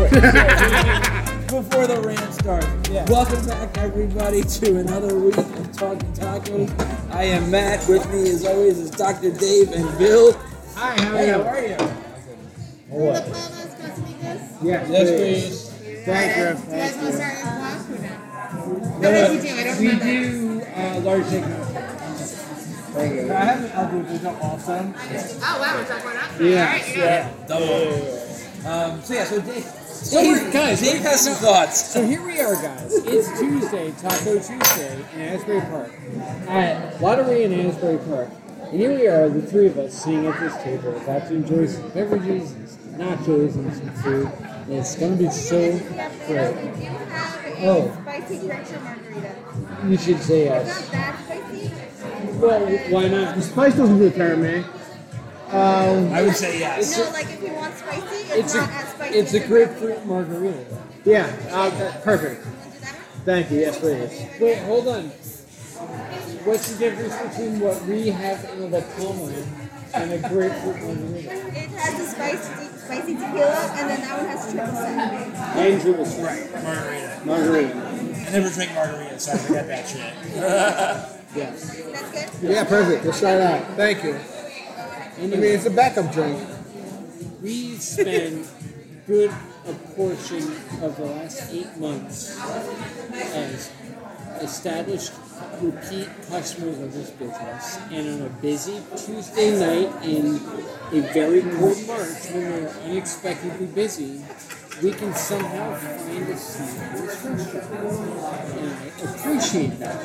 quick. Before the rant starts. Yeah. Welcome back, everybody, to another week of Talking Tacos. I am Matt. With me, as always, is Dr. Dave and Bill. Hi, how are you? How are you? What? The Palmas Cosmetics? Yes, please. Thank you. Do you. you guys want to start in block or not? No, What does he do? I don't we do uh, large steak Thank you. I have an elbow, those are awesome. Oh, wow, we're talking about that? Yeah. All right, you got it. Double. Um, so, yeah, so Dave. So we're- guys, Dave has some thoughts. So here we are, guys. It's Tuesday, Taco Tuesday in Asbury Park. At Lottery in Asbury Park. And here we are, the three of us, sitting at this table, about to enjoy some beverages and some nachos and some food. And it's going to be so great. Do have a Oh. spicy creature margarita? You should say yes. not that spicy. Well, why not? The Spice doesn't deter me. Um, I would say yes. No, like if you want spicy, it's, It's a, as spicy. it's a grapefruit margarita. yeah, uh, perfect. margarita. Want to do that? Thank you. Yes, please. Wait, hold on. What's the difference between what we have in a La Palma and a grapefruit margarita? It has a spicy, spicy tequila, and then that one has triple sec. And triple sec. Right, margarita. Margarita. I never drink margarita, so I forget that shit. Yes. That's good. Yeah, perfect. Let's try that. Thank you. I mean, it's a backup drink. We spend good a portion of the last eight months as established repeat customers of this business. And on a busy Tuesday night in a very cold March when we're unexpectedly busy, we can somehow find a seat at this restaurant. And I appreciate that.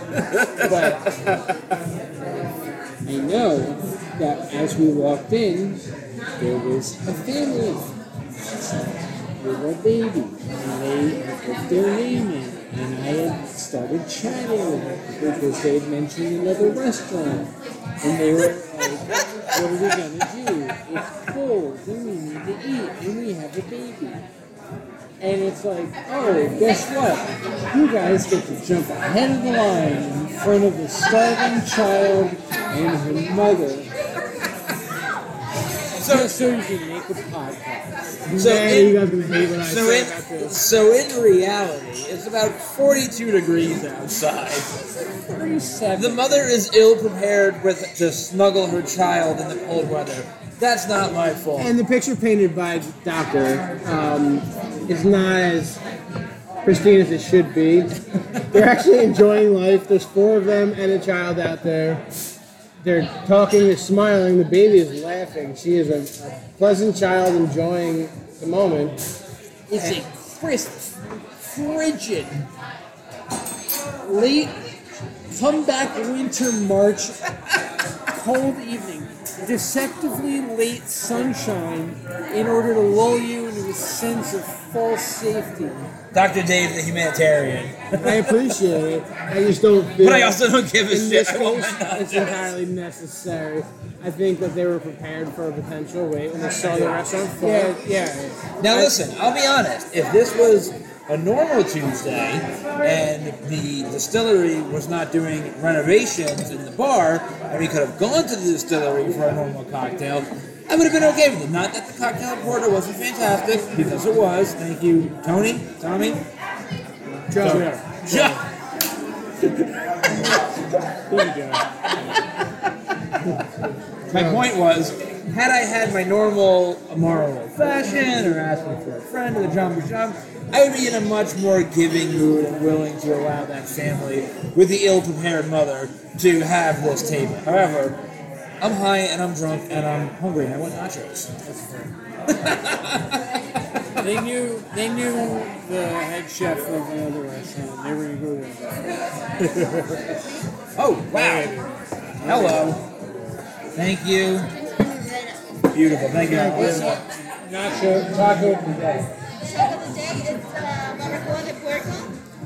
But I know that as we walked in, there was a family. With a baby, and they put their name in, and I had started chatting with them because they had mentioned another restaurant, and they were like, "What are we gonna do? It's cold, and we need to eat, and we have a baby." And it's like, oh, guess what? You guys get to jump ahead of the line in front of a starving child and her mother. So, so you can make a podcast. So Man, in- you guys gonna hate what I So say in, about this. so in reality, it's about 42 degrees outside. 37. The mother is ill prepared with to snuggle her child in the cold weather. That's not my fault. And the picture painted by the doctor um, is not as pristine as it should be. They're actually enjoying life. There's four of them and a child out there. They're talking, they're smiling. The baby is laughing. She is a, a pleasant child enjoying the moment. It's a crisp, frigid, late, comeback winter March, cold evening, deceptively late sunshine in order to lull you into a sense of false safety. Dr. Dave, the humanitarian. I appreciate it. I just don't feel. But I also don't give a in shit. this case, it's entirely necessary. I think that they were prepared for a potential wait when they saw the restaurant. Yeah, yeah. Now listen, I'll be honest. If this was a normal Tuesday and the distillery was not doing renovations in the bar, and we could have gone to the distillery for a normal cocktail, I would have been okay with it. Not that the cocktail porter wasn't fantastic, because it was. Thank you, Tony, Tommy, Joe. Joe. My point was, had I had my normal Amaro old fashioned or asking for a friend or the Jamba Jump, I would be in a much more giving mood and willing to allow that family with the ill prepared mother to have this table. However, I'm high and I'm drunk and I'm hungry and I want nachos. They knew they knew the head chef of another restaurant. They were gonna go there. Oh, wow. Hello. Thank you. Beautiful. Thank you. Nacho taco the. Taco of the day is uh, barbacoa de puerco.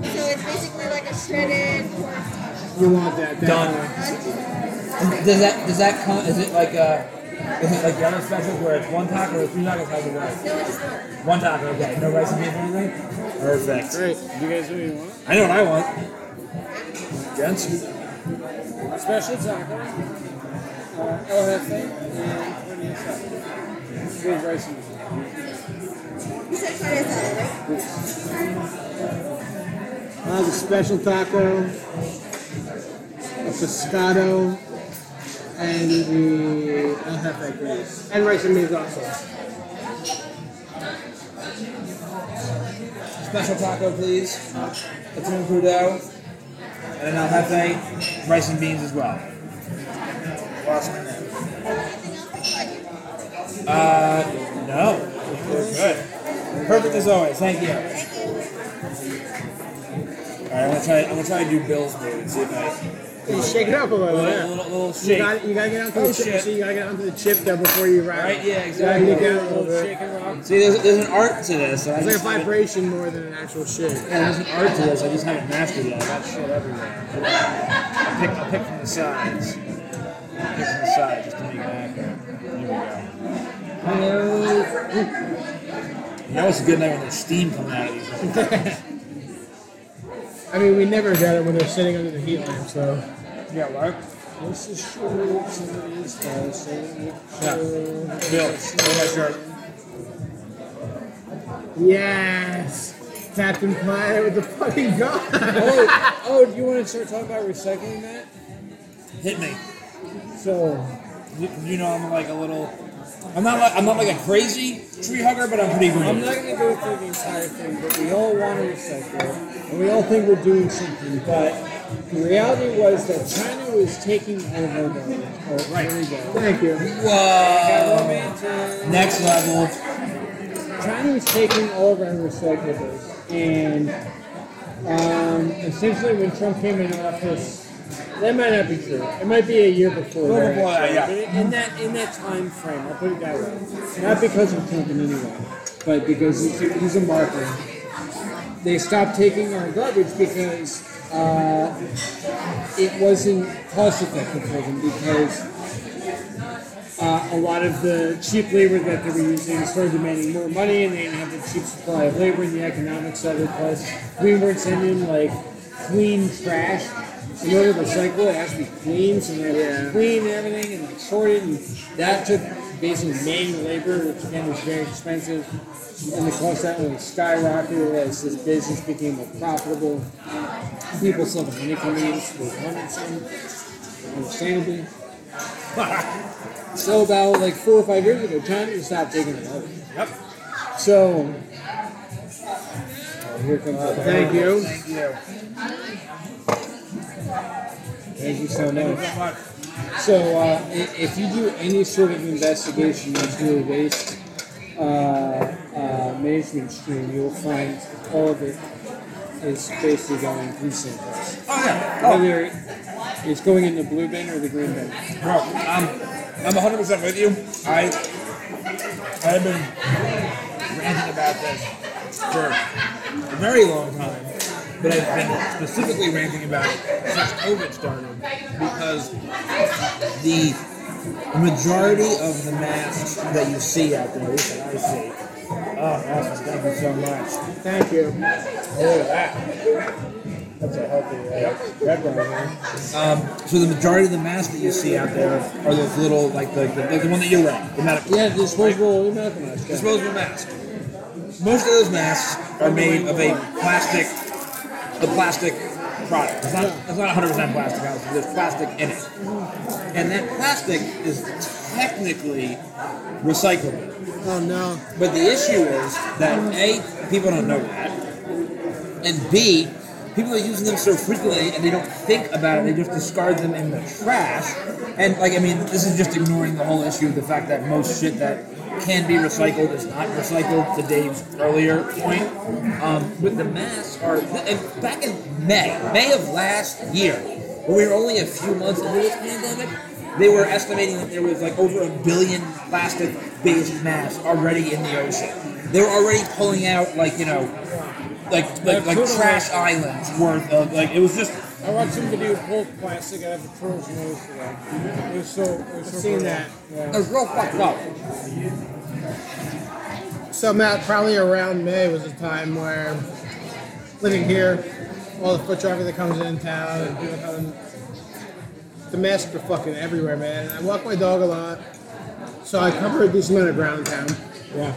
So it's basically like a shredded pork. You want that? Done. definitely. Does that does that come? Is it like uh is it like the other specials where it's one taco or two tacos? How's it work? No, it's not. One taco, okay. No rice and beef or anything? Perfect. Great. You guys know what you want? I know what I want. Gents. Special taco, uh, El Jefe, and carne asada. With rice and beef. You said? I'll have a special taco, a pescado, and the I'll have grease. And rice and beans also. Special taco, please. A tuna crudo. And an al jefe, rice and beans as well. Lost my name. Uh, no. We're good. Perfect as always. Thank you. All right, I'm gonna try. I'm gonna try to do Bill's move and see if I. You shake it up a A little. little, yeah. little, little You shake. got you gotta get onto Oh, the chip. shit. So you gotta get onto the chip though before you ride. Right? Yeah, You gotta exactly. get down a little bit. Shake and rock. See, there's, there's an art to this. and It's like a just haven't- vibration more than an actual shake. Yeah, there's an art to this. I just haven't mastered it. I got shit everywhere. I pick, I pick from the sides. I pick from the sides just to make it accurate. There we go. Hello. You know it's a good night when the steam coming out of these. I mean, we never get it when they're sitting under the heat lamp, so. yeah, right? This is short, somebody's house. Yeah. Bill, hold my shirt. Yes! Captain Planet with the fucking gun! Oh, oh, do you want to start talking about recycling that? Hit me. So, You, you know I'm like a little. I'm not like I'm not like a crazy tree hugger, but I'm pretty green. I'm not going to go through the entire thing, but we all want to recycle, and we all think we're doing something, but the reality was that China was taking over the. Oh, Right. Here we go. Thank you. Whoa. Next level. China was taking all of our recyclables, and um, essentially when Trump came into office, that might not be true. It might be a year before. Before yeah. But in that in that time frame, I'll put it that way. Not because of Trump anyway, but because he's a, he's a marker. They stopped taking our garbage because uh, it wasn't cost effective for them because uh, a lot of the cheap labor that they were using started demanding more money, and they didn't have the cheap supply of labor and the economics of it. Plus, we weren't sending like clean trash. In order to recycle, it has to be clean, so they had to clean everything and like sorted, and that took basically manual labor, which again was very expensive. And the cost that was skyrocketed as this business became more profitable. People saw the money coming in, so they wanted some, understandably. So about like four or five years ago, China stopped taking it over. Yep. So oh, here comes the Thank you. Thank you. Thank you so much. So uh, if you do any sort of investigation into a waste uh, uh, management stream, you will find all of it is basically going through Centos. Oh yeah. Oh, Whether it's going in the blue bin or the green bin. bro, I'm I'm 100 percent with you. I I've been ranting about this for a very long time, but I've been specifically ranting about it since COVID started because the majority of the masks that you see out there, at least that I see. Oh, awesome! Thank you so much. Thank you. Look at that. That's a healthy uh, background. Um, so the majority of the masks that you see out there are those little, like the, the, like the one that you're wearing, the medical. Yeah, disposable medical mask. yeah. disposable mask. Most of those masks are made of a plastic, a plastic product. It's not, it's not 100% plastic, obviously. There's plastic in it, and that plastic is technically recyclable. Oh no. But the issue is that a people don't know that, and b people are using them so frequently and they don't think about it. They just discard them in the trash. And like I mean, this is just ignoring the whole issue of the fact that most shit that can be recycled is not recycled. To Dave's earlier point, um, but the masks are. And back in May, May of last year, when we were only a few months into this pandemic, they were estimating that there was like over a billion plastic-based masks already in the ocean. They were already pulling out like you know, like like like trash islands worth of like it was just I watched some video of Hulk plastic out of the turtle's nose today. It was so. It was so I've seen cool. that. it was real fucked up. So Matt, probably around May was a time where living here, all the foot traffic that comes in town, and people coming, the masks are fucking everywhere, man. And I walk my dog a lot, so I cover a decent amount of ground in town. Yeah.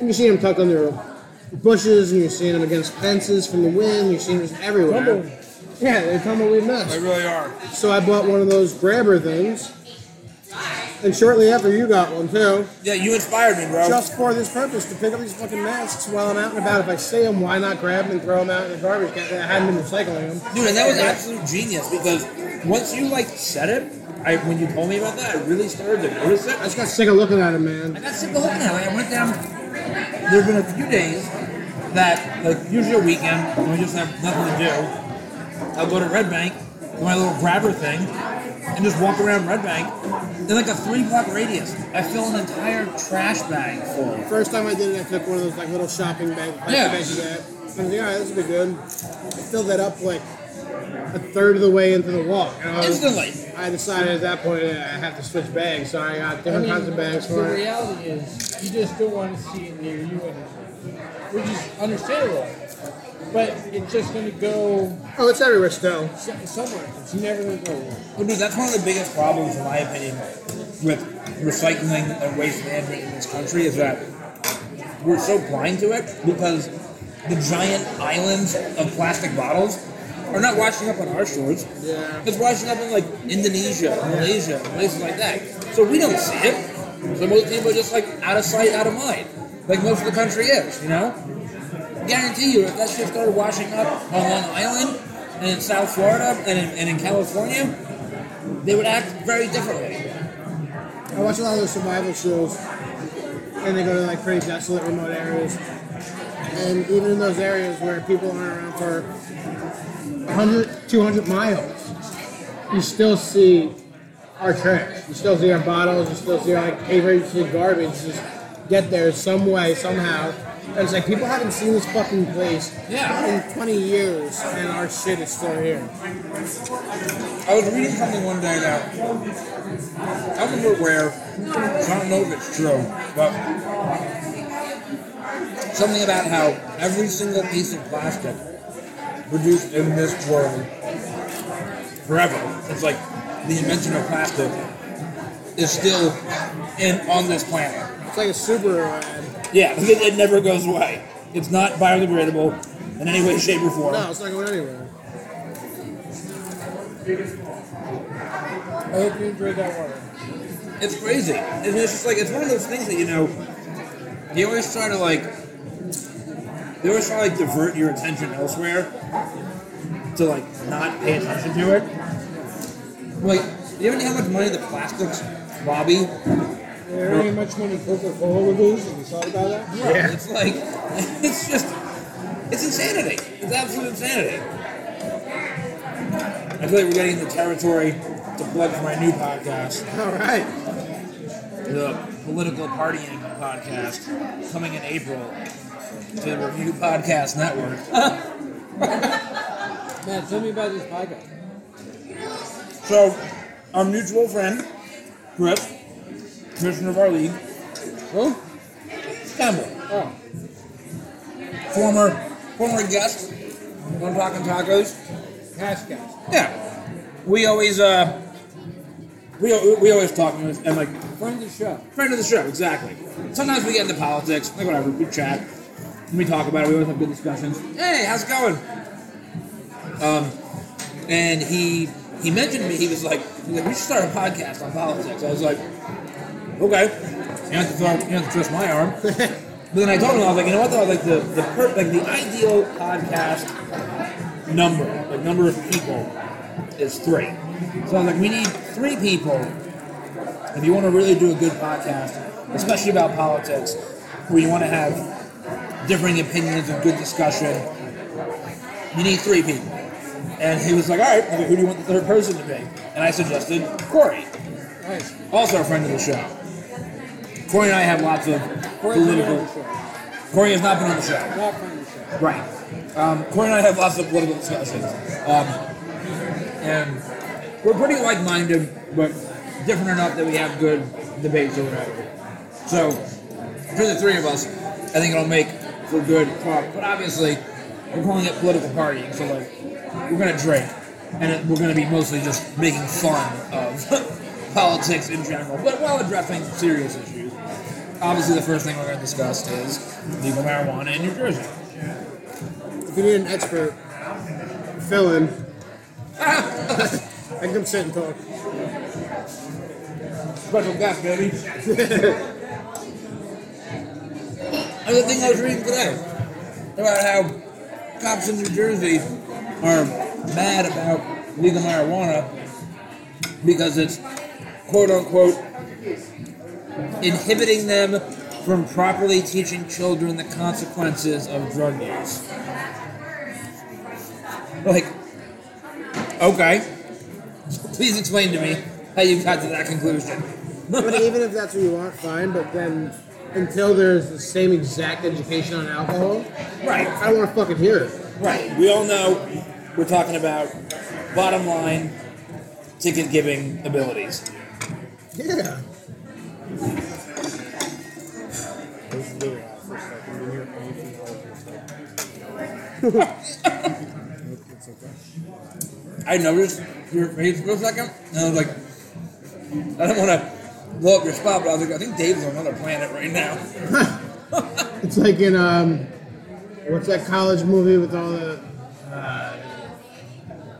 And you see them tucked under bushes, and you're seeing them against fences from the wind. You're seeing them just everywhere. Tumbleweed. Yeah, they're tumbleweed They really are. So I bought one of those grabber things, and shortly after you got one too, Yeah, you inspired me, bro. just for this purpose to pick up these fucking masks while I'm out and about. If I see them, why not grab them and throw them out in the garbage can? I hadn't been recycling them. Dude, and that was absolute genius because once you like said it, I when you told me about that, I really started to notice it. I just got sick of looking at them, man. I got sick of looking at it. Like, I went down. There've been a few days that, like, usually a weekend when we just have nothing to do, I'll go to Red Bank, do my little grabber thing, and just walk around Red Bank. In like a three block radius, I fill an entire trash bag full. First time I did it, I took one of those like little shopping bags. Yeah. get. I was like, all right, this will be good. I filled that up like a third of the way into the walk. And I, was, Instantly. I decided at that point uh, I have to switch bags, so I got different kinds of bags the for it. The reality is, you just don't want to see it near you anymore, which is understandable. But it's just going to go Oh, it's everywhere still. somewhere. It's never going to go away. Well, dude, that's one of the biggest problems, in my opinion, with recycling and waste management in this country is that we're so blind to it because the giant islands of plastic bottles are not washing up on our shores. Yeah. It's washing up in like Indonesia, Malaysia, places like that. So we don't see it. So most people are just like out of sight, out of mind, like most of the country is. You know, guarantee you, if that shit started washing up on Long Island and in South Florida and in, and in California, they would act very differently. I watch a lot of those survival shows, and they go to like pretty desolate, remote areas. And even in those areas where people aren't around for 100, 200 miles, you still see our trash. You still see our bottles. You still see our like paper. You see garbage. Just get there some way, somehow. And it's like people haven't seen this fucking place Yeah. in 20 years, and our shit is still here. I was reading something one day that I don't remember where. I don't know if it's true, but something about how every single piece of plastic produced in this world forever. It's like the invention of plastic is still in on this planet. It's like a Subaru uh, ad. Yeah, it, it never goes away. It's not biodegradable in any way, shape, or form. No, it's not going anywhere. Oh, I hope you enjoyed that water. It's crazy. And it's just like it's one of those things that you know you always try to like you always try to like divert your attention elsewhere to like not pay attention to it. Like do you ever know how much money the plastics lobby? There ain't much money Coca-Cola would lose. Have you thought about that? Yeah. It's like it's just it's insanity. It's absolute insanity. I feel like we're getting in the territory to plug for my new podcast. All right. the political partying podcast coming in April to the Review Podcast Network. Matt, tell me about this podcast. So, our mutual friend, Griff, commissioner of our league, Oh, Campbell, oh, former former guest on Talking Tacos. past guys. Yeah, we always uh, we, we always talk and and, like Friend of the show. friend of the show, exactly. Sometimes we get into politics, like whatever, we chat, and we talk about it. We always have good discussions. Hey, how's it going? Um, and he he mentioned to me. He was like, he was like, we should start a podcast on politics. I was like, okay. You have to throw, you have to twist my arm. but then I told him I was like, you know what? Though, like the the per, like the ideal podcast number, like number of people, is three. So I was like, we need three people if you want to really do a good podcast, especially about politics, where you want to have differing opinions and good discussion, you need three people. And he was like, all right, who do you want the third person to be? And I suggested Corey, Nice. also a friend of the show. Corey and I have lots of Corey's on political. Corey has not been on the show. Not of the show. Right. Um, Corey and I have lots of political discussions. Um, and we're pretty like minded, but different enough that we have good debates or whatever. So, for the three of us, I think it'll make for good talk. But obviously, we're calling it political partying, so like, we're gonna drink, and it, we're gonna be mostly just making fun of politics in general, but while addressing serious issues. obviously the first thing we're going to discuss is legal marijuana in New Jersey. If you need an expert, fill in. I can come sit and talk. Special guest, baby. Another thing I was reading today about how cops in New Jersey are mad about legal marijuana because it's quote unquote inhibiting them from properly teaching children the consequences of drug use. Like, okay. Please explain to me how you got to that conclusion. But even if that's what you want, fine. But then, until there's the same exact education on alcohol, Right. I don't want to fucking hear it. Right. We all know we're talking about bottom line ticket giving abilities. Yeah. I noticed your face for a second, and I was like, I don't want to up your spot, but I was like, I think Dave's on another planet right now. It's like in um, what's that college movie with all the uh,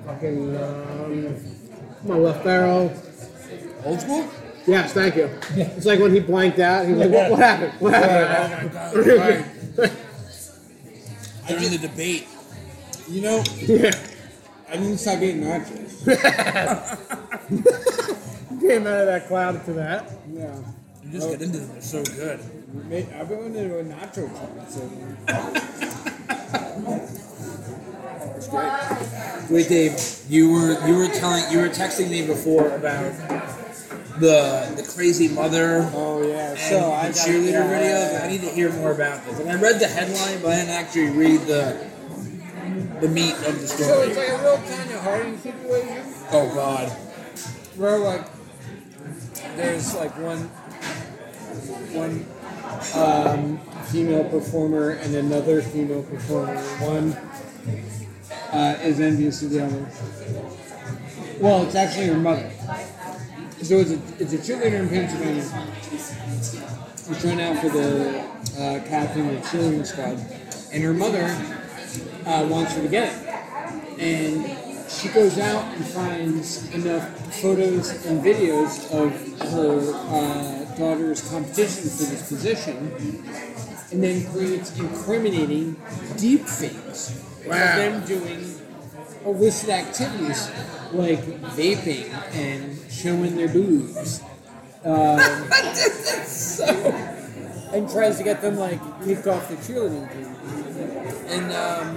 fucking um, on, left barrel. Old school? Yes, thank you. It's like when he blanked out. He was like, "What, what happened? What happened?" Oh my god, right. During the debate. You know, yeah. I didn't stop eating nachos. Came out of that cloud to that. Yeah. You just get into them, they're so good. May- I've been into a nacho club. So it's great. Wait, Dave, you were you were telling you were texting me before about the the crazy mother Oh yeah. and So I got- cheerleader yeah, videos. yeah, I need to hear more about this. And I read the headline, but I didn't actually read the the meat of the story. So it's like a real kind of Harding situation. Oh God. where like there's like one one um, female performer and another female performer. One uh, is envious of the other. Well, it's actually her mother. So it's a, it's a cheerleader in Pennsylvania. She's trying out for the uh, of the cheerleading squad, and her mother uh, wants her to get it. And she goes out and finds enough photos and videos of her uh, daughter's competition for this position, and then creates incriminating deep fakes of them doing illicit activities like vaping and showing their boobs. Um, and tries to get them like kicked off the cheerleading team. And um,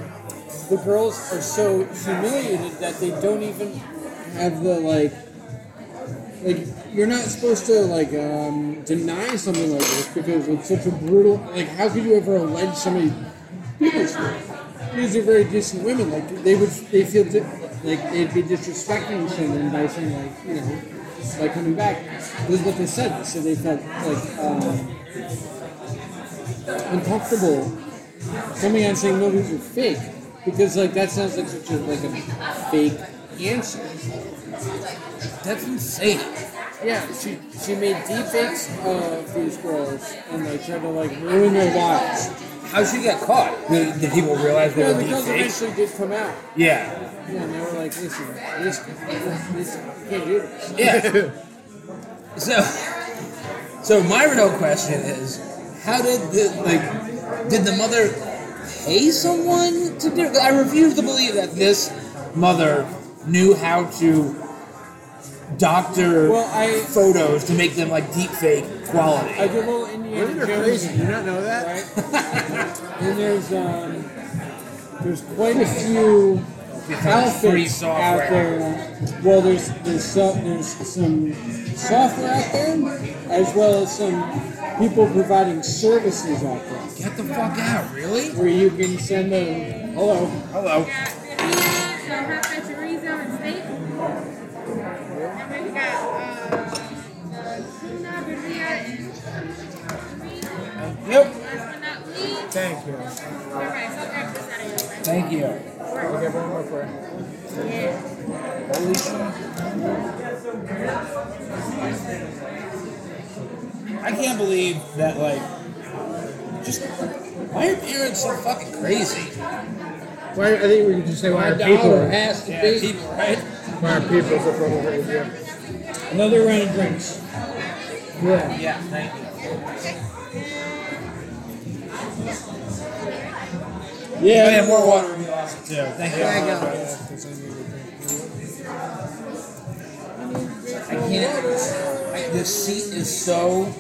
the girls are so humiliated that they don't even have the like like you're not supposed to like um, deny something like this because it's such a brutal like how could you ever allege somebody these are very decent women like they would they feel di- like they'd be disrespecting someone by saying like you know by coming back. This is what they said. So they felt like um, uncomfortable coming out and saying no these are fake because like that sounds like such a like a fake answer That's insane. yeah, she she made deep fakes of these girls and like tried to like ruin their lives. How'd she get caught? Did, did people realize they Yeah, were the deep girls eventually did come out. Yeah. Yeah, and they were like, listen, this, this, this you can't do this. Yeah. so, so my real question is, how did the like, did the mother pay someone to do? I refuse to believe that this mother knew how to doctor Well, I- photos to make them like deep fake quality. I did a little Indiana Women are Jones, crazy. You not know that? right? and there's um, there's quite a few free outfits out there. Well, there's there's some, there's some software out there, as well as some people providing services out there. Get the fuck out! Really? where you can send them hello. Hello. Of your way. Thank you. Okay, one more for Yeah. Holy shit. I can't believe that like just why are parents so fucking crazy? Why, I think we can just say why our people dollar has to Yeah, be. people, right? why our people are so fucking crazy. yeah. Another round of drinks. Yeah. Yeah, thank you. Yeah. Oh, yeah, more water would be awesome too. Thank you. There you go. I can't. I, this seat is so.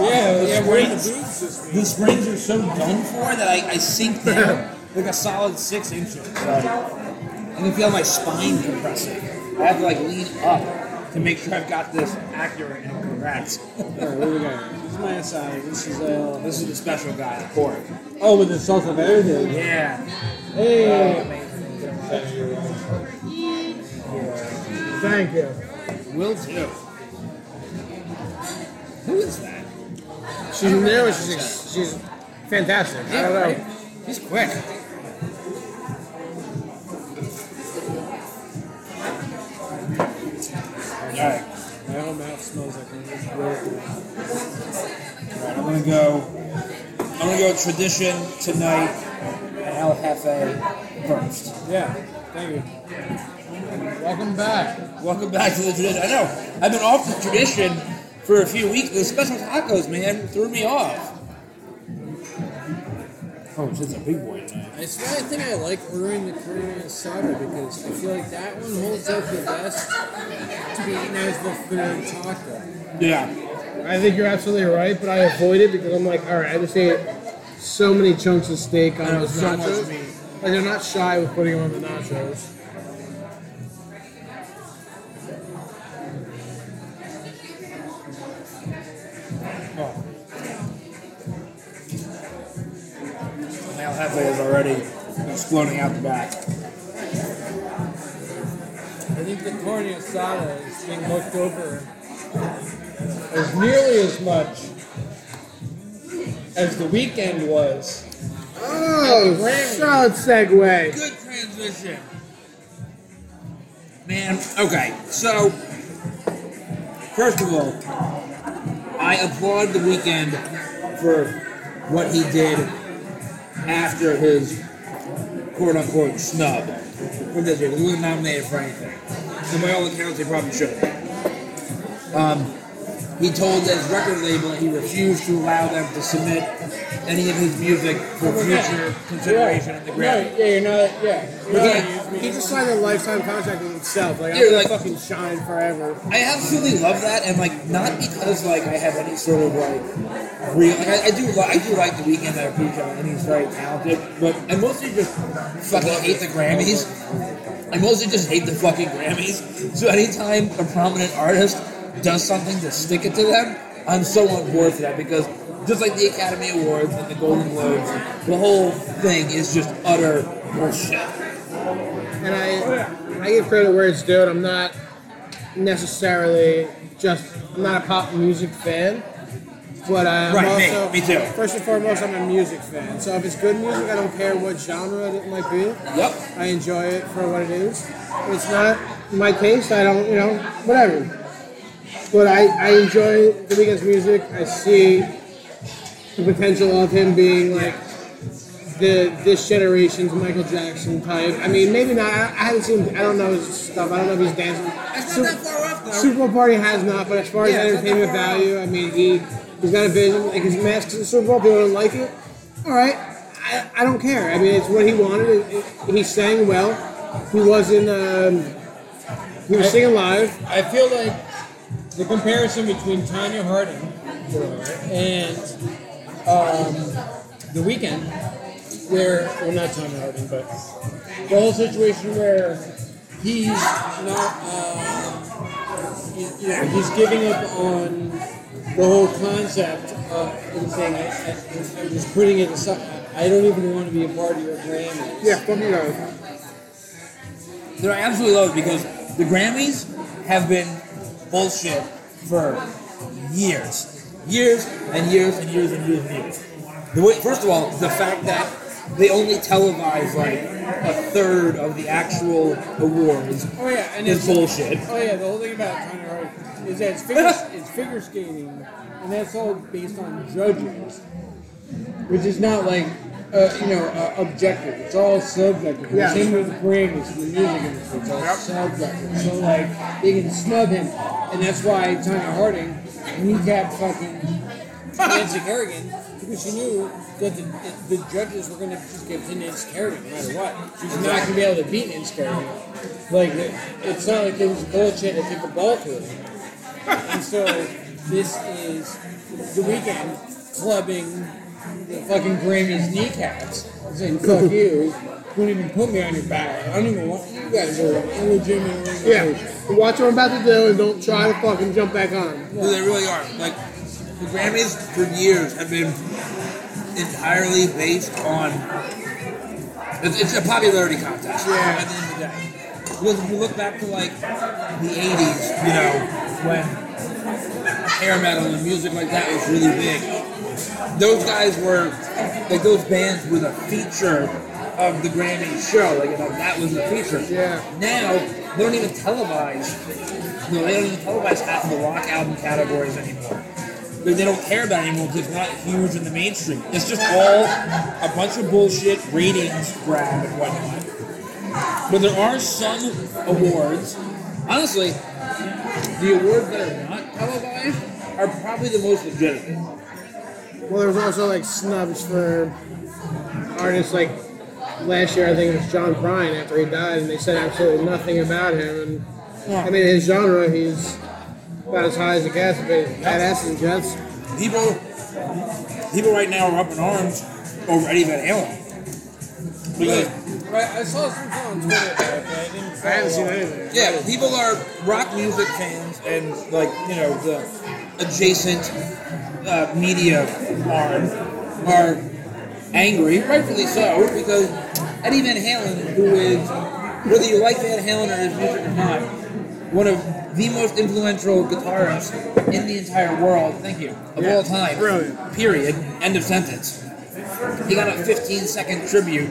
Yeah, the yeah, we're in the springs, booths this week. the springs are so done for that I, I sink down like a solid six inches. Like, I can feel my spine compressing. I have to like lean up to make sure I've got this accurate and correct. Alright, what do we got? This is my aside. This is uh This is the special guy, the pork. oh with the salt of everything. Yeah. Hey. Thank you. Will too. Who is that? She's new and she's, she's fantastic. I don't know. He's quick. Alright. My whole mouth smells like. It's really good. Alright, I'm gonna go. I'm gonna go tradition tonight and El Jefe first. Yeah. Thank you. Welcome back. Welcome back to the tradition. I know. I've been off the tradition for a few weeks. The special tacos, man, threw me off. Oh, it's a big boy tonight. That's why I think I like ordering the carne asada because I feel like that one holds up the best to be eaten as the third taco. Yeah. I think you're absolutely right, but I avoid it because I'm like, all right, I just ate so many chunks of steak on those so much nachos. Like they're not shy with putting them on the nachos. Exploding out the back. I think the carne asada is being looked over as nearly as much as the Weeknd was. Oh, solid segue. Good transition. Man, okay, so first of all, I applaud the Weeknd for what he did after his quote unquote snub for this year. He wasn't nominated for anything. And by all accounts, he probably should have. Um, he told his record label that he refused to allow them to submit any of his music for future consideration in the Grammy. yeah, you're not. Yeah, you're not Yeah. use me. He just signed a lifetime contract with himself. Like, I'm like- fucking shine forever. I absolutely love that, and like not because like I have any sort of like real. Like I, I do, I do like the Weeknd. I appreciate him, and he's very talented. But I mostly just fucking hate the Grammys. I mostly just hate the fucking Grammys. So anytime a prominent artist does something to stick it to them, I'm so on board for that because just like the Academy Awards and the Golden Globes, the whole thing is just utter bullshit. And I, I give credit where it's due. I'm not necessarily just, I'm not a pop music fan, but I'm Right, also, Me too. First and foremost, I'm a music fan. So if it's good music, I don't care what genre it might be. Yep. I enjoy it for what it is. If it's not my taste, I don't, you know, whatever. But I, I enjoy the Weeknd's music. I see the potential of him being like the this generation's Michael Jackson type. I mean, maybe not. I, I haven't seen. I don't know his stuff. I don't know if he's dancing. That's not that far off though. Super Bowl party has not, but as far as Yeah, it's entertainment far off. value, I mean, he he's got a vision. Like his mask at the Super Bowl, people don't like it. All right, I, I don't care. I mean, it's what he wanted. It, it, he sang well. He wasn't. Um, he was singing live. I feel like the comparison between Tonya Harding and um, the Weeknd, where well not Tonya Harding, but the whole situation where he's not, uh, he- you know, he's giving up on the whole concept of and saying, I, I, I'm just putting it aside. I don't even want to be a part of your Grammys. Yeah, fucking know. that I absolutely love because the Grammys have been bullshit for years, years and years and years and years and years. The way, first of all, the fact that they only televise like a third of the actual awards Oh yeah, and is it's bullshit. Oh yeah, the whole thing about Harding is that it's figure, it's figure skating and that's all based on judges, which is not like uh, you know uh, objective. It's all subjective. Yeah. Same with Grammys, the music industry. It's all subjective. So like they can snub him, and that's why Tonya Harding kneecapped fucking Nancy Kerrigan because she knew that the, the judges were going to just give to Nancy Kerrigan no matter what. She's not going to be able to beat Nancy Kerrigan. Like it- it's not like it was bullshit to kick the ball to her. And so this is the Weeknd clubbing the fucking Grammys kneecaps and saying, fuck you. Don't even put me on your ballot. I don't even want you guys are an illegitimate. Yeah. Watch what I'm about to do and don't try to fucking jump back on. Well, they really are. Like the Grammys for years have been entirely based on. It's, it's a popularity contest. Yeah. At the end of the day, because if you look back to like the '80s, you know, when hair metal and music like that was really big, those guys were like those bands were the feature of the Grammy show. Like, like that was the feature. Yeah. Now they don't even televise. No, they don't even televise half of the rock album categories anymore. They, they don't care about it anymore because it's not huge in the mainstream. It's just all a bunch of bullshit ratings grab and whatnot. But there are some awards. Honestly, the awards that are not televised are probably the most legitimate. Well, there was also like snubs for artists like last year. I think it was John Prine after he died, and they said absolutely nothing about him. And I mean, his genre, he's about as high as it gets. But badass and Jets. People, people right now are up in arms over Eddie Van Halen. Because Right, I saw something on Twitter but I didn't I haven't seen anything. Yeah, people are rock music fans and like you know the adjacent uh, media arm are angry, rightfully so, because Eddie Van Halen, who is whether you like Van Halen or his music or not, one of the most influential guitarists in the entire world. Thank you of Yeah, all time. brilliant. Period. End of sentence. He got a 15 second tribute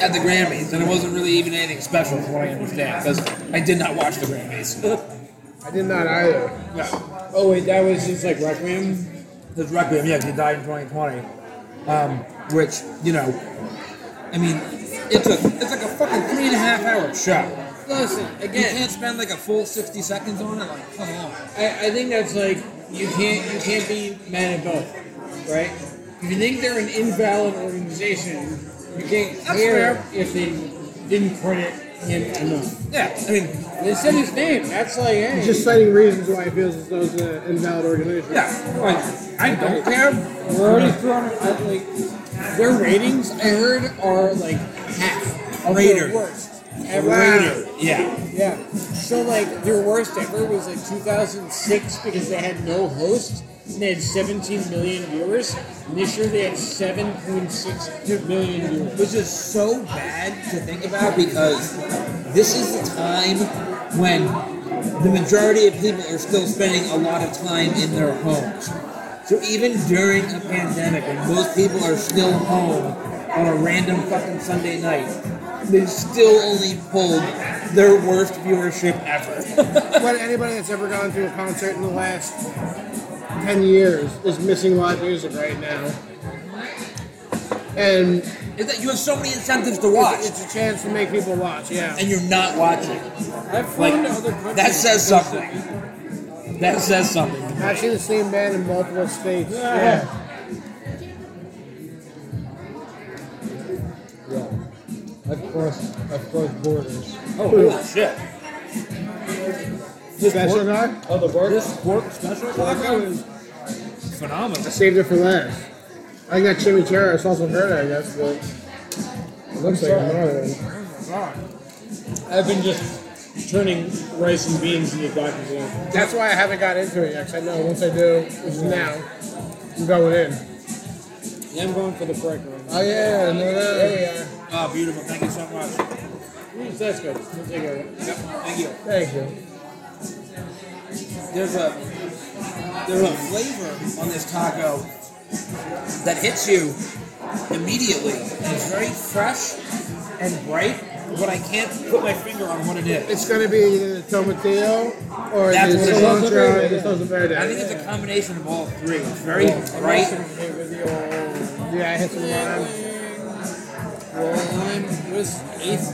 at the Grammys, and it wasn't really even anything special, from what I understand, because I did not watch the Grammys. I did not either. yeah. Oh wait, that was just like Requiem. His Requiem, yeah, he died in 2020. Um, which, you know, I mean, it's a it's like a fucking three and a half hour show. Listen, again, You can't spend like a full 60 seconds on it, like, come on. I, I think that's like you can't you can't be mad at both, right? If you think they're an invalid organization, you can't care if they didn't credit him enough. Yeah, I mean, They said his name. That's like hey, He's just citing reasons why he feels as though it's an invalid organization. yeah, like, I don't care. we're already throwing I, like their ratings. I heard are like half of Rater. their worst. ever. Rater, yeah. Yeah. So like their worst ever was like 2006 because they had no host and they had 17 million viewers. And this year they had 7.6 million viewers. Which is so bad to think about because this is the time when the majority of people are still spending a lot of time in their homes. So even during a pandemic, when most people are still home on a random fucking Sunday night, they still only pulled their worst viewership ever. what anybody that's ever gone to a concert in the last 10 years is missing live music right now. And is that you have so many incentives to watch, it's, it's a chance to make people watch, yeah. and you're not watching. I've flown Like to other countries. that says something. That says something. Actually, the same band in multiple states. Yeah. Yeah. I've crossed, I've crossed borders. Oh, holy shit. Special guy? Oh, the borders? This pork special taco is phenomenal. I saved it for last. I think that chimichurri is also hurt, I guess, but it looks like another one. I've been just turning rice and beans into Dr. Zan. That's why I haven't got into it yet, 'cause I know once I do, which is now, I'm going in. Yeah, I'm going for the correct one. Oh, yeah, no, no. There we are. Oh, beautiful. Thank you so much. Mm, That's good. We'll take it. Yep. Thank you. Thank you. There's a there's a flavor on this taco that hits you immediately. It's very fresh and bright. but I can't put my finger on what it is. It's gonna be either the tomatillo or That's the what it is. cilantro the salsa verde. I think it's a combination of all three. It's very I'm bright. also okay with the old Yeah, I hit some lime. lime. It, eighth?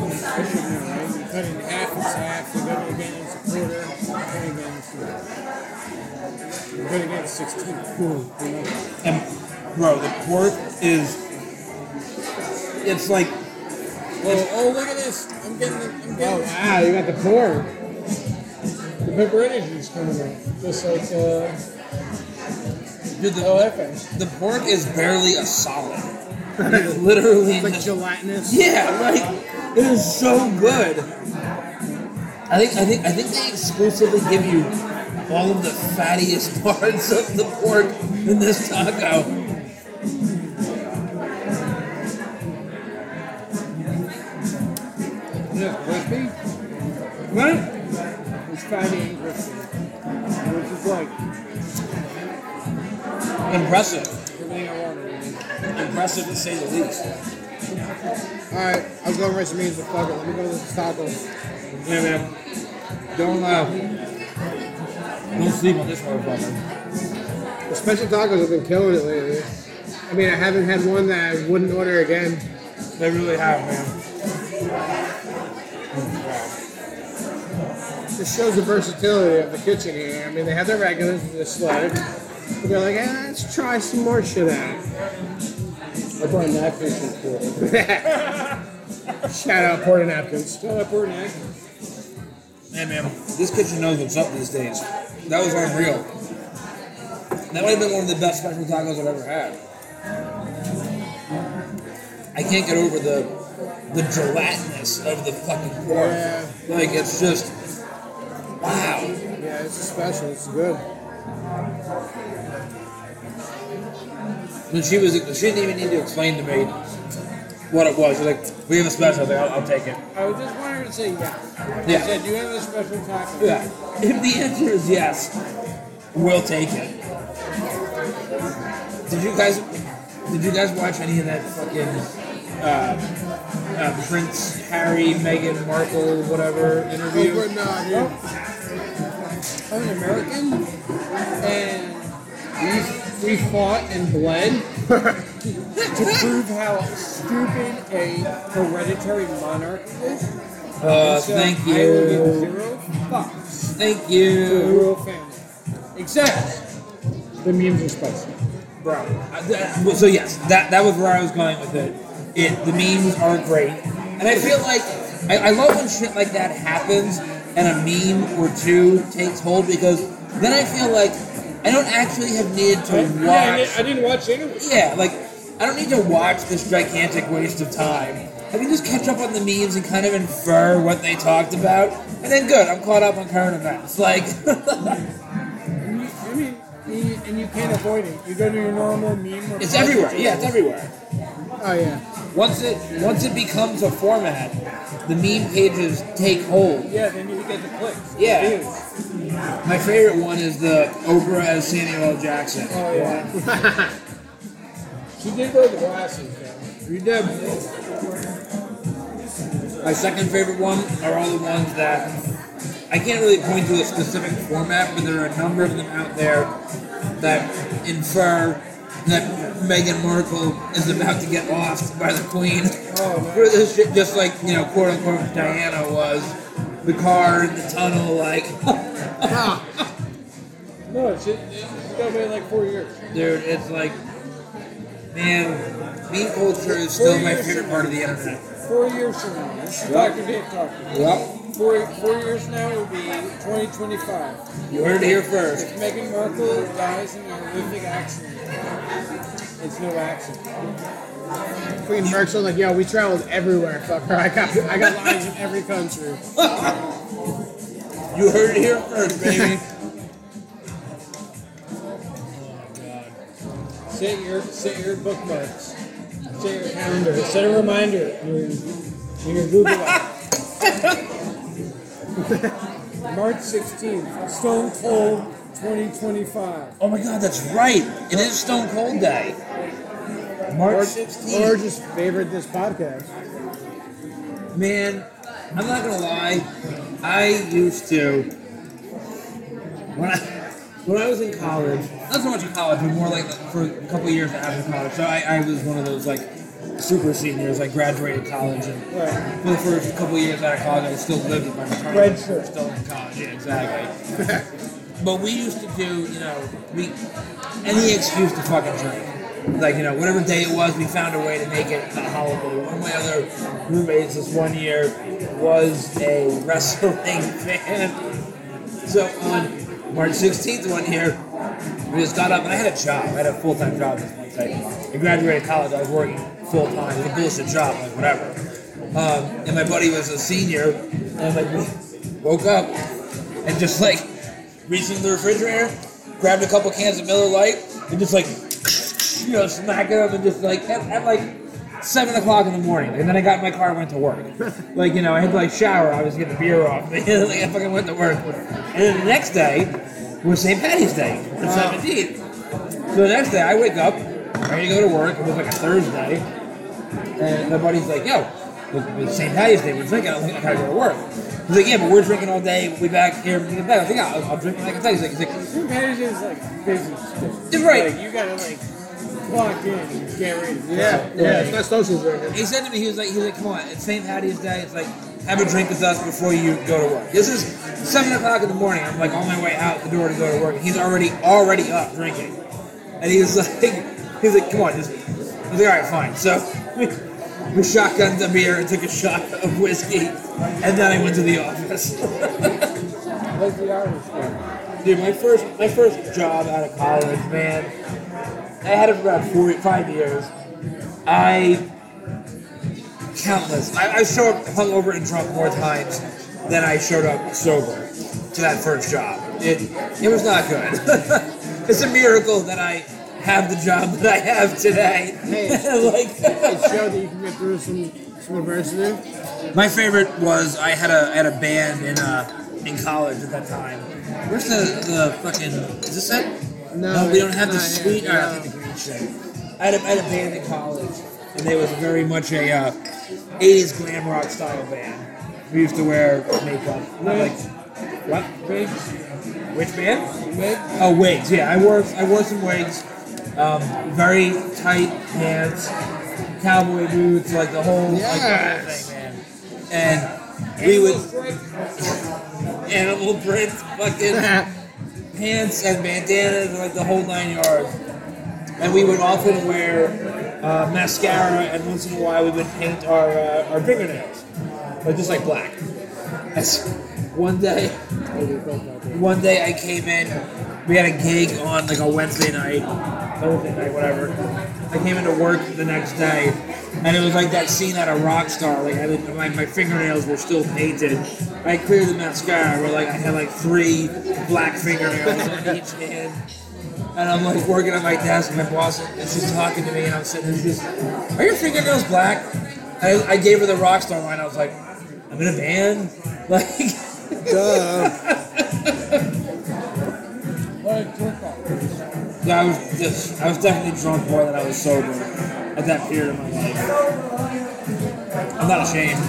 I should know, right? You cut it in half, it's half. You cut it again, it's a quarter. It again, it's 16. Cool. And bro, the pork is. It's like Oh, oh, look at this. I'm getting the, I'm getting Oh wow, you got the pork. the pepper energy's coming out. Just like, uh, dude, the, LFA. the pork is barely a solid. It's literally It's like just- gelatinous. Yeah, like it is so good. I think I think I think they exclusively give you all of the fattiest parts of the pork in this taco. Yeah, crispy. Right? It's fatty and crispy. Which is like Impressive. everything I wanted. Impressive to say the least. Alright, I was going to rice and beans, but fuck it. Let me go to the tacos. Yeah, man. Don't uh, don't sleep on this motherfucker. The special tacos have been killing it lately. I mean, I haven't had one that I wouldn't order again. They really have, man. This shows the versatility of the kitchen here. I mean, they have their regulars, the slug. But they're like, eh, let's try some more shit out. I brought napkins for Shout out Porter Napkins. Shout out poured napkins. Man, man, this kitchen knows what's up these days. That was unreal. That might have been one of the best special tacos I've ever had. I can't get over the the gelatinous of the fucking pork. Yeah, Like it's just wow. yeah, it's special. It's good. When she was, she didn't even need to explain to me what it was. Like, "We have a special." I like, "I'll, I'll take it." I was just wanted to say yes. Yeah. I said, you have a special taco. Yeah. If the answer is yes, we'll take it. Did you guys? Did you guys watch any of that fucking uh, uh, Prince Harry, Meghan Markle, whatever interview? Oh, but no, dude. I'm an American, and we we fought and bled to prove how stupid a hereditary monarch is. Uh, So thank I will give you. zero fucks Thank to the you, royal family, except the memes are spicy. bro. Uh, that- So yes, that that was where I was going with it. It the memes are great, and I feel like I, I love when shit like that happens and a meme or two takes hold because then I feel like I don't actually have needed to watch. Yeah, I, didn't, I didn't watch any of it. Yeah, like I don't need to watch this gigantic waste of time. I can just catch up on the memes and kind of infer what they talked about, and then good, I'm caught up on current events. Like, And you, I mean, you, and you can't avoid it. You go to your normal meme. Or- it's everywhere. Yeah, it's everywhere. Oh yeah. Once it once it becomes a format, the meme pages take hold. Yeah, then you get the clicks. Yeah. views. My favorite one is the Oprah as Samuel L. Jackson. Oh yeah. she did wear the glasses. You did. My second favorite one are all the ones that I can't really point to a specific format, but there are a number of them out there that infer that Meghan Markle is about to get lost by the Queen. Oh, For this shit, just like you know, quote unquote, Diana was. The car in the tunnel, like, No, it's it, it's got been like four years. dude, it's like, man, meme culture is still my favorite part of the internet. Four years from now, this is Dr. Dave talking. Yep. Four, four years now will be 2025. You heard it here first. If Meghan Markle dies in a horrific accident, it's no accident. Queen Mark's like, yo, we traveled everywhere, fucker. I got I got lines in every country. You heard it here first, baby. Set your set your bookmarks. Set your calendar. Set a reminder in your, in your Google app. March 16th, Stone Cold 2025. oh my god, that's right. It is Stone Cold Day. March 16th. Or 16th. just favorite this podcast. Man, I'm not gonna lie. I used to when I when I was in college. Not so much in college, but more like for a couple years after college. So I, I was one of those like super seniors. I graduated college, and Right. for the first couple of years out of college, I still lived with my fraternity. Red shirt. Still in college, yeah, exactly. but we used to do, you know, we any excuse to fucking drink. Like, you know, whatever day it was, we found a way to make it a holiday. One of my other roommates this one year was a wrestling fan. So on March 16th one year, we just got up, and I had a job. I had a full time job at this point. Like, I graduated college, I was working full time. It was a bullshit job, like whatever. Um, and my buddy was a senior, and like we woke up and just like reached into the refrigerator, grabbed a couple cans of Miller Lite, and just like you know smacking them, and just like at, at like seven o'clock in the morning. And then I got in my car and went to work. like you know, I had to like shower, I was getting the beer off, like I fucking went to work. And then the next day was St. Patty's Day, the ah. seventeenth. So the next day I wake up, ready to go to work. It was like a Thursday, and my buddy's like, "Yo, it's St. Patty's Day. We're drinking. I don't think I gotta go to work." He's like, "Yeah, but we're drinking all day. We'll be back here. We'll get back." I think I'll, I'll drink when I can tell. He's like, he's like, St. Patty's Day is like business. You're right. Like, you gotta like clock in and get ready. Yeah, yeah, it's not social drinking. he said to me, he was like, he was like, "Come on, it's St. Patty's Day. It's like have a drink with us before you go to work." This is seven o'clock in the morning. I'm like on my way out the door to go to work, and he's already already up drinking. And he's like, he was like, "Come on, just." I was like, "All right, fine." So. We, we shotgunned a beer and took a shot of whiskey, and then I went to the office. Like the Irish guy. Dude, my first my first job out of college, man, I had it for about four, five years. I countless. I, I showed up hungover and drunk more times than I showed up sober to that first job. It it was not good. it's a miracle that I have the job that I have today. Hey. like It showed that you can get through some, some adversity. My favorite was I had a I had a band in uh in college at that time. Where's the the fucking is this it? No, we don't have the sweet. here, All right, no. I'll take the green shit. I had, a, I had a band in college, and they was very much a uh, 80s glam rock style band. We used to wear makeup. Like what? Wigs? Which band? Wigs? Oh, wigs. Yeah, I wore I wore some wigs. Um, very tight pants, cowboy boots, like the whole, like the whole Yes. thing, man. And we would animal print fucking pants and bandanas and like the whole nine yards. And we would often wear uh, mascara, and once in a while we would paint our uh, our fingernails, but just like black. That's one day. One day I came in. We had a gig on like a Wednesday night, Thursday night, whatever. I came into work the next day, and it was like that scene at a rock star. Like I, my, my fingernails were still painted. I cleared the mascara. Where like I had like three black fingernails on each hand. And I'm like working at my desk, and my boss, is she's talking to me, and I'm sitting there, she's, Are your fingernails black? I, I gave her the rock star line. I was like, I'm in a band. Like, Duh. What a jerk yeah, I was just, I was definitely drunk more than I was sober at that period of my life. I'm not ashamed.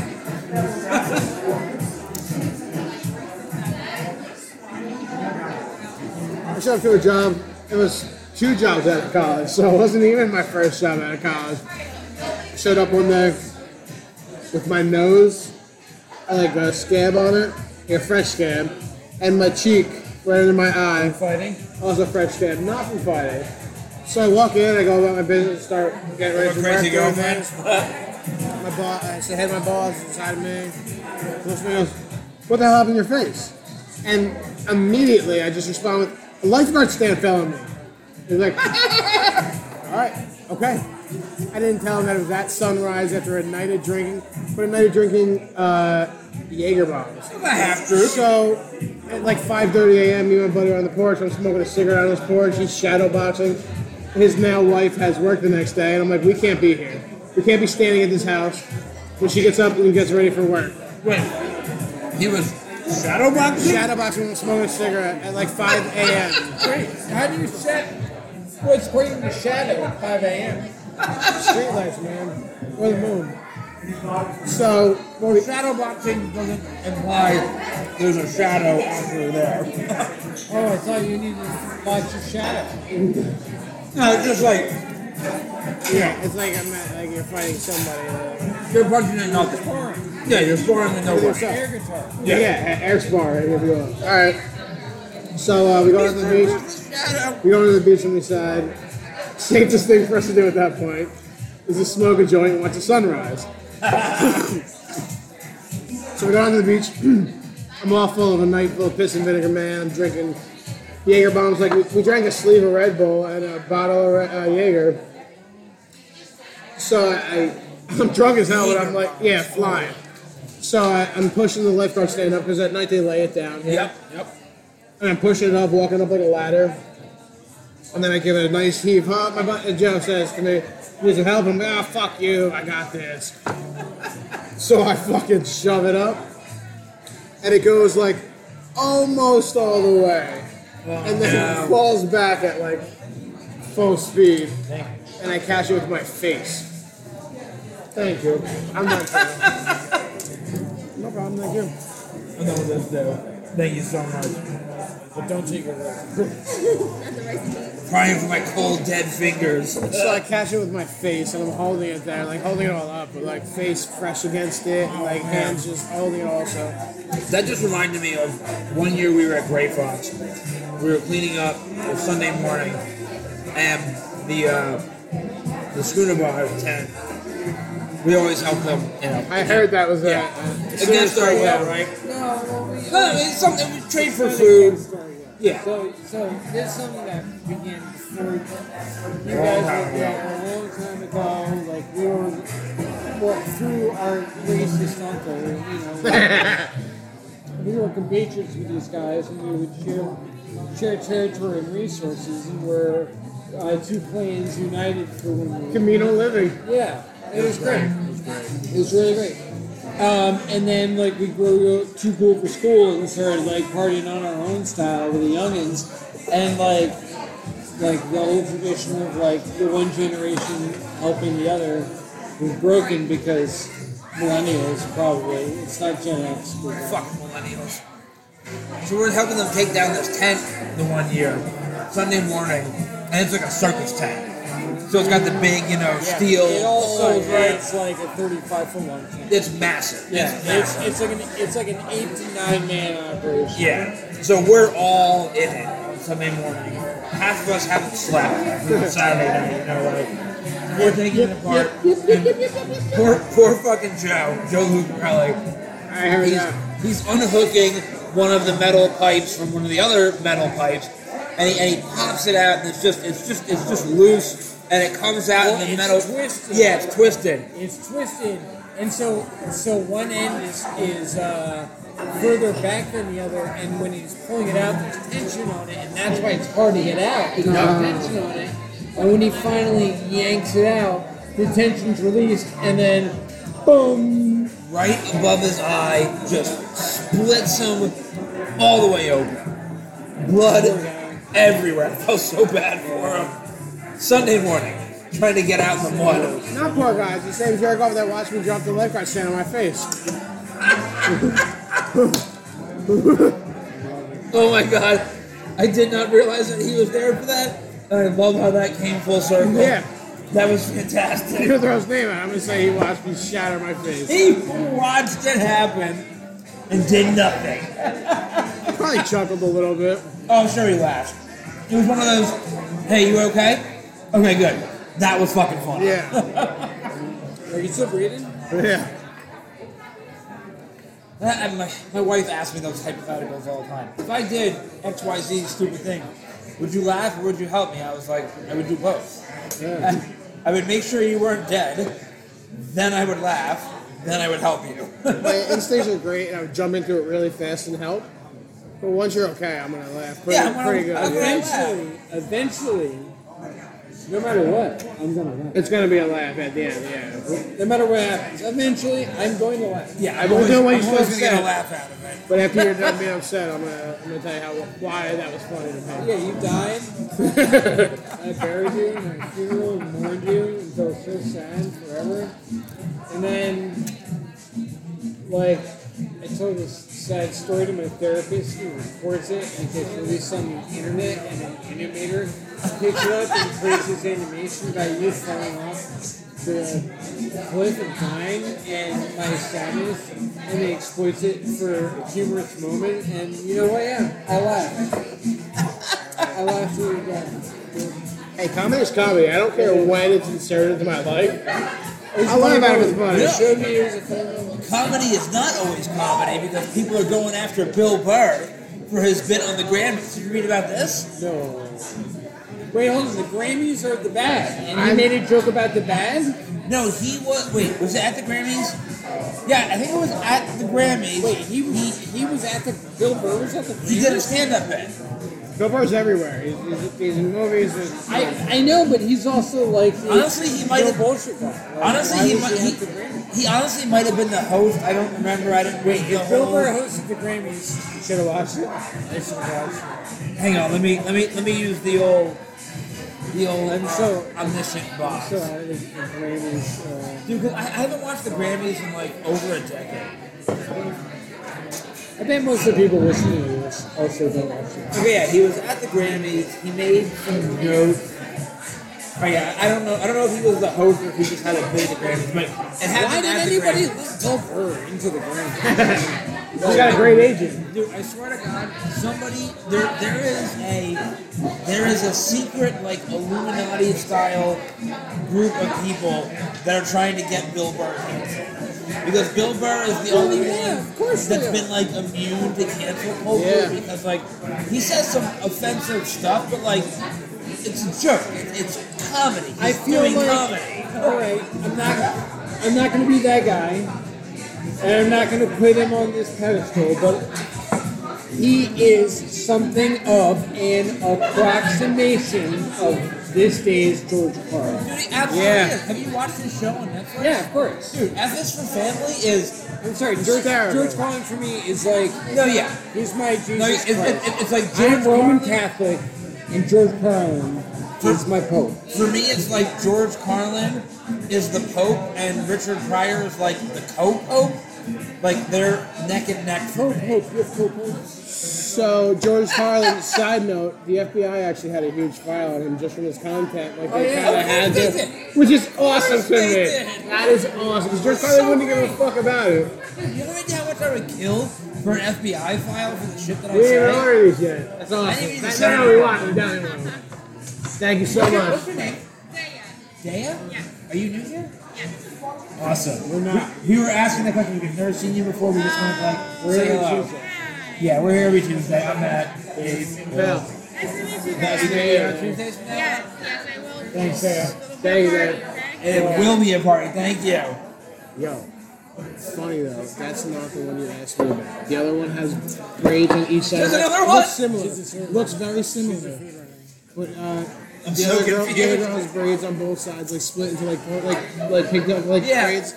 I showed up to a job. It was two jobs out of college, so it wasn't even my first job out of college. Showed up one day with my nose, uh, like a scab on it, a fresh scab, and my cheek right under my eye, Fighting? also a fresh scab, not from fighting. So I walk in, I go about my business, start getting ready for Crazy work. girlfriend. My boss, I say, hey, my boss inside of me. Looks at me and goes, what the hell happened to your face? And immediately I just respond with, a lifeguard stand fell on me. He's like, all right, okay. I didn't tell him that it was that sunrise after a night of drinking, but a night of drinking uh, Jaeger bombs. Have to. So at like 5:30 a.m., me and my buddy are on the porch. I'm smoking a cigarette on his porch. He's shadow boxing. His now wife has work the next day, and I'm like, we can't be here. We can't be standing at this house when she gets up and gets ready for work. Wait, he was shadow boxing? Shadow boxing and smoking a cigarette at like 5 a.m. Wait, how do you set what's putting the shadow at 5 a.m.? Street lights, man, or the moon. So Well, shadow boxing doesn't imply there's a shadow actually there. Oh, I thought you needed to watch your shadow. no, it's just like yeah, it's like I'm not, like you're fighting somebody. uh, you're punching in nothing. Yeah, you're scoring in nowhere. Air guitar. Yeah, yeah, air spar. If you want. All right. So uh, we go to the beach. We go to the beach and we decide safest thing for us to do at that point is to smoke a joint and watch the sunrise. so we go down to the beach. I'm all full of a night full of piss and vinegar, man. I'm drinking Jaeger bombs. Like we, we drank a sleeve of Red Bull and a bottle of uh, Jaeger. So I, I'm drunk as hell, but I'm like, yeah, flying. So I, I'm pushing the lifeguard stand up because at night they lay it down. Yep, yep. And I'm pushing it up, walking up like a ladder. And then I give it a nice heave. Huh? My bu- and Joe says to me, "Need some help?" I'm like, "Ah, fuck you! I got this." so I fucking shove it up, and it goes like almost all the way, and then it falls back at like full speed, and I catch it with my face. Thank you. I'm not. no problem. Thank you. I know this though. Thank you so much. But don't take it away. Not the Crying for my cold dead fingers. So I catch it with my face and I'm holding it there, like holding it all up, but like face fresh against it, and like hands just holding it also. That just reminded me of one year we were at Gray Fox. We were cleaning up it was Sunday morning, and the uh, the schooner bar had tent. We always help them, you know. I heard that was a, Yeah. a, Against our will, right? No, well, we, No, it's something we trade for food. Yeah. So, so this is something that began before you guys were yeah, a long time ago. Like we were, well, through our racist uncle, you know, like, we were compatriots with these guys, and we would share share territory and resources, and we're uh, two clans united for when we communal living. yeah, it was great. It was really great. Um, and then like we grew too cool for school and started like partying on our own style with the youngins, and like like the old tradition of like the one generation helping the other was broken because millennials probably it's not Gen X. but- Fucking millennials. So we're helping them take down this tent the one year, Sunday morning, and it's like a circus tent. So it's got the big, you know, steel. It also Oh, yeah. runs like a 35 foot long tank. It's massive. Yeah, It's it's, massive. it's like an it's like an eight to nine man operation. Yeah. So we're all in it on Sunday morning. Half of us haven't slept on Saturday night, you know, like we're taking it apart. And poor, poor fucking Joe, Joe Lucarelli. I heard He's, that. he's unhooking one of the metal pipes from one of the other metal pipes, and he, and he pops it out, and it's just it's just it's just loose, and it comes out Well, in the it's metal. twisted. Yeah, it's twisted. it's twisted, and so so one end is is uh, further back than the other, and when he's pulling it out, there's tension on it, and that's why it's hard to get out there's tension on it. And when he finally yanks it out, the tension's released, and then boom. Right above his eye, just splits him all the way open. Blood everywhere. I felt so bad for him. Sunday morning, trying to get out in the mud. Not poor guys, the same jerk off that watched me drop the lifeguard stand on my face. Oh my god, I did not realize that he was there for that. I love how that came full circle. Yeah. That was fantastic. gonna throw his name out. I'm gonna say he watched me shatter my face. He watched it happen and did nothing. Probably chuckled a little bit. Oh, sure he laughed. It was one of those, hey, you okay? Okay, good. That was fucking fun. Yeah. Are you still breathing? Yeah. Uh, that, my, my wife asks me those hypotheticals all the time. If I did X, Y, Z stupid thing, would you laugh or would you help me? I was like, I would do both. Yeah. I would make sure you weren't dead, then I would laugh, then I would help you. My instincts are great, and I would jump into it really fast and help. But once you're okay, I'm gonna laugh. Pretty, Yeah, I'm gonna- pretty good. I'm yeah. Eventually, eventually, no matter what, I'm gonna laugh. It's gonna be a laugh at the end. Yeah. No matter what happens, eventually, I'm going to laugh. yeah, I won't do it I'm you're always gonna get a laugh out of it. But after you're done being upset, I'm gonna I'm gonna tell you how why that was funny to me. Yeah, you died. I buried you in my funeral and mourned you until so sad forever. And then like I told this sad story to my therapist who records it and it gets released on the internet and an animator picks it up and creates this animation by you falling off the cliff and dying and my sadness and he exploits it for a humorous moment and you know what yeah I laughed I laughed really bad. Hey, comedy is comedy. I don't care when it's inserted into my life. I laugh at it. It's funny. It showed me it a funny Comedy is not always comedy because people are going after Bill Burr for his bit on the Grammys. Did you read about this? No. Wait, hold on. The Grammys are the bad, and he I'm- made a joke about the bad. No, he was. Wait, was it at the Grammys? Yeah, I think it was at the Grammys. Wait, he he he was at the Bill Burr was at the. Grammys? He did a Grammys? stand-up bit. Bill Burr's everywhere. He's, he's, he's in movies. He's, I I know, but he's also like the Honestly, he might have- bullshit guy. Like, Honestly, why he was might. at He, he honestly might have been the host. I don't remember. I didn't wait. If Bill Burr hosted the Grammys, you should have watched it. I should have watched it. Hang on. Let me let me let me use the old the old I'm so- omniscient box. So out of the, the Grammys. Uh, Dude, 'cause I, I haven't watched the Grammys in like over a decade. I bet most of the people listening to this also don't watch it. Okay, yeah, he was at the Grammys. He made some notes. Oh yeah, I don't know. I don't know if he was the host or if he just had a at the Grammys, but it Why did anybody let Bill into the Grammys? he's got a great agent. Dude, I swear to God, somebody there there is a there is a secret like Illuminati style group of people that are trying to get Bill Burr canceled. Because Bill Burr is the oh, only yeah, one of course that's been like immune to cancel culture Yeah. because like he says some offensive stuff, but like it's a joke. It- It's comedy. He's I feel doing like comedy. all right. I'm not. I'm not going to be that guy, and I'm not going to put him on this pedestal. But he is something of an approximation of this day's George Carlin. Dude, he absolutely Yeah. is. Have you watched his show on Netflix? Yeah, of course. Dude, F is for Family is I'm sorry, George. terrible. George Carlin for me is like no, yeah. he's my Jesus No, it, Christ. it, it, it's like I'm Roman Catholic, and George Carlin is my pope. For me, it's like George Carlin is the Pope, and Richard Pryor is like the co-pope. Like they're neck and neck. Pope, pope, you co-pope. So George Carlin. side note: the FBI actually had a huge file on him just from his content. Like they oh, yeah? kind of Of had to, which is awesome to me. did. That is awesome. 'cause George Carlin wouldn't give a fuck about it. Dude, you know how much I would kill for an FBI file for the shit that I We didn't even say? order these yet. That's awesome. didn't even That's not what we want. We done. Thank you so What's much. What's your name? Daya. Daya? Yeah. Are you new here? Yes. Awesome. We're not. We, we were asking the question. We've never seen you before. We just want to like We're say every hello. Tuesday. Yeah, we're here every Tuesday. I'm Matt. Dave. Bill. Nice to meet you, That Daya. you do here Tuesdays from now? Yes, yes, I will. Thanks, Sarah. Little Thank you, bit Dad. more, okay? And it will be a party. Thank you. Yo, it's funny though. That's not the one you asked me about. The other one has braids on each side. There's another one? Looks similar. Looks very similar. But uh, I'm the so other girl, the other girl has braids on both sides, like split into like like like picked up like Yeah. braids.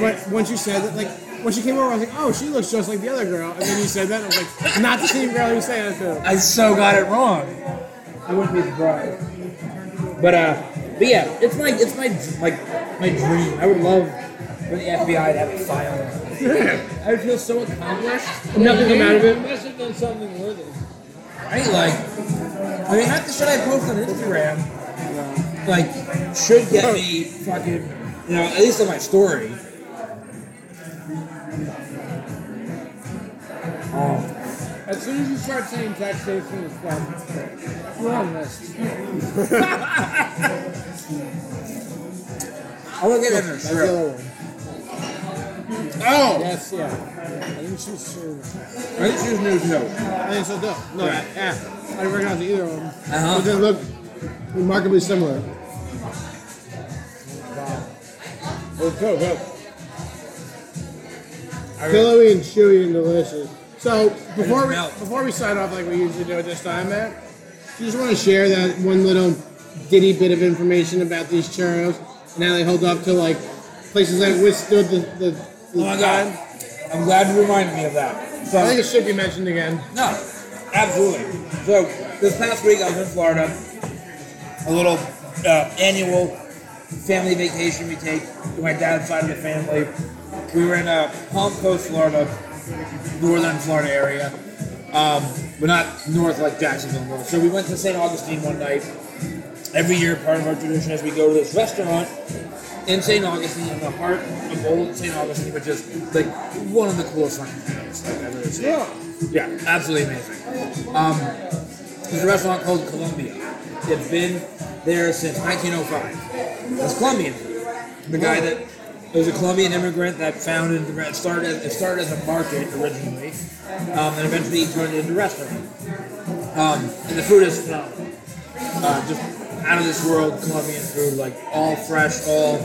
But once you said that, like when she came over, I was like, oh, she looks just like the other girl. And then you said that, and I was like, not the same girl you saying that to. I so got it wrong. I wouldn't be surprised. But uh, but yeah, it's my it's my like my dream. I would love for the FBI to have a file. I would feel so accomplished. Nothing come out of You it. must have done something worthy. Right? Like, I mean, half the shit I post on Instagram, like, should get me fucking, you know, at least on my story. Oh. As soon as you start saying taxation is fun, you're on list. I will get in there. Oh, Yes, yeah. I think she's sure. I think she's new too. I think so too. No, Right. yeah, I didn't recognize either of them. Uh-huh. But they look remarkably similar. Oh, go, go. Pillowy and chewy and delicious. So before we melt. before we sign off like we usually do at this time, Matt, you just want to share that one little ditty bit of information about these churros and how they hold up to like places that withstood the, the Oh my god. I'm glad you reminded me of that. So, I think it should be mentioned again. No, absolutely. So this past week I was in Florida, a little uh, annual family vacation we take with my dad's side of the family. We were in uh, Palm Coast, Florida, northern Florida area, um, but not north like Jacksonville. North. So we went to St. Augustine one night. Every year, part of our tradition is we go to this restaurant in St. Augustine, in the heart of old St. Augustine, which is like one of the coolest fucking I've ever seen. Yeah, Yeah, absolutely amazing. Um, there's a restaurant called Columbia. It's been there since 1905. It's Colombian. The guy that it was a Colombian immigrant that founded the started it started as a market originally, um, and eventually turned it into a restaurant. Um, and the food is phenomenal. Uh, just out of this world Colombian food, like all fresh, all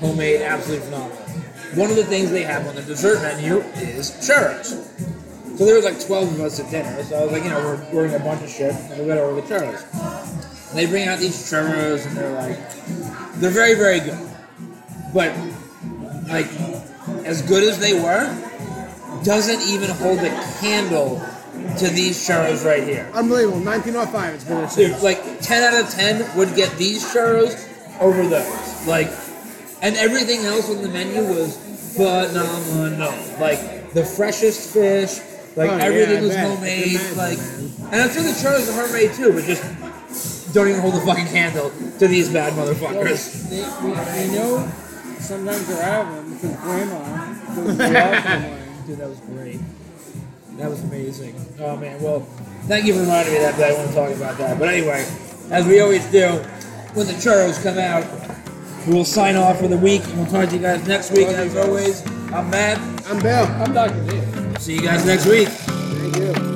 homemade, absolutely phenomenal. One of the things they have on the dessert menu is churros. So there was like 12 of us at dinner, so I was like, you know, we're ordering a bunch of shit, and we gotta order churros. And they bring out these churros, and they're like, they're very, very good. But, like, as good as they were, doesn't even hold a candle to these churros right here. Unbelievable. 1905. It's been there Dude, like 10 out of 10 would get these churros over those. Like, and everything else on the menu was phenomenal. Like, the freshest fish, like, Oh, everything I was bet. Homemade. imagine, Like, man. and I'm sure the churros are homemade too, but just don't even hold the fucking candle to these bad Well, motherfuckers. they, we, we know sometimes they're out of them because grandma goes to love them. Dude, that was great. That was amazing. Oh man, well, thank you for reminding me that, but I want to talk about that. But anyway, as we always do, when the churros come out, we'll sign off for the week and we'll talk to you guys next week. As always, I'm Matt. I'm Bill. I'm Dr. Dave. See you guys next week. Thank you.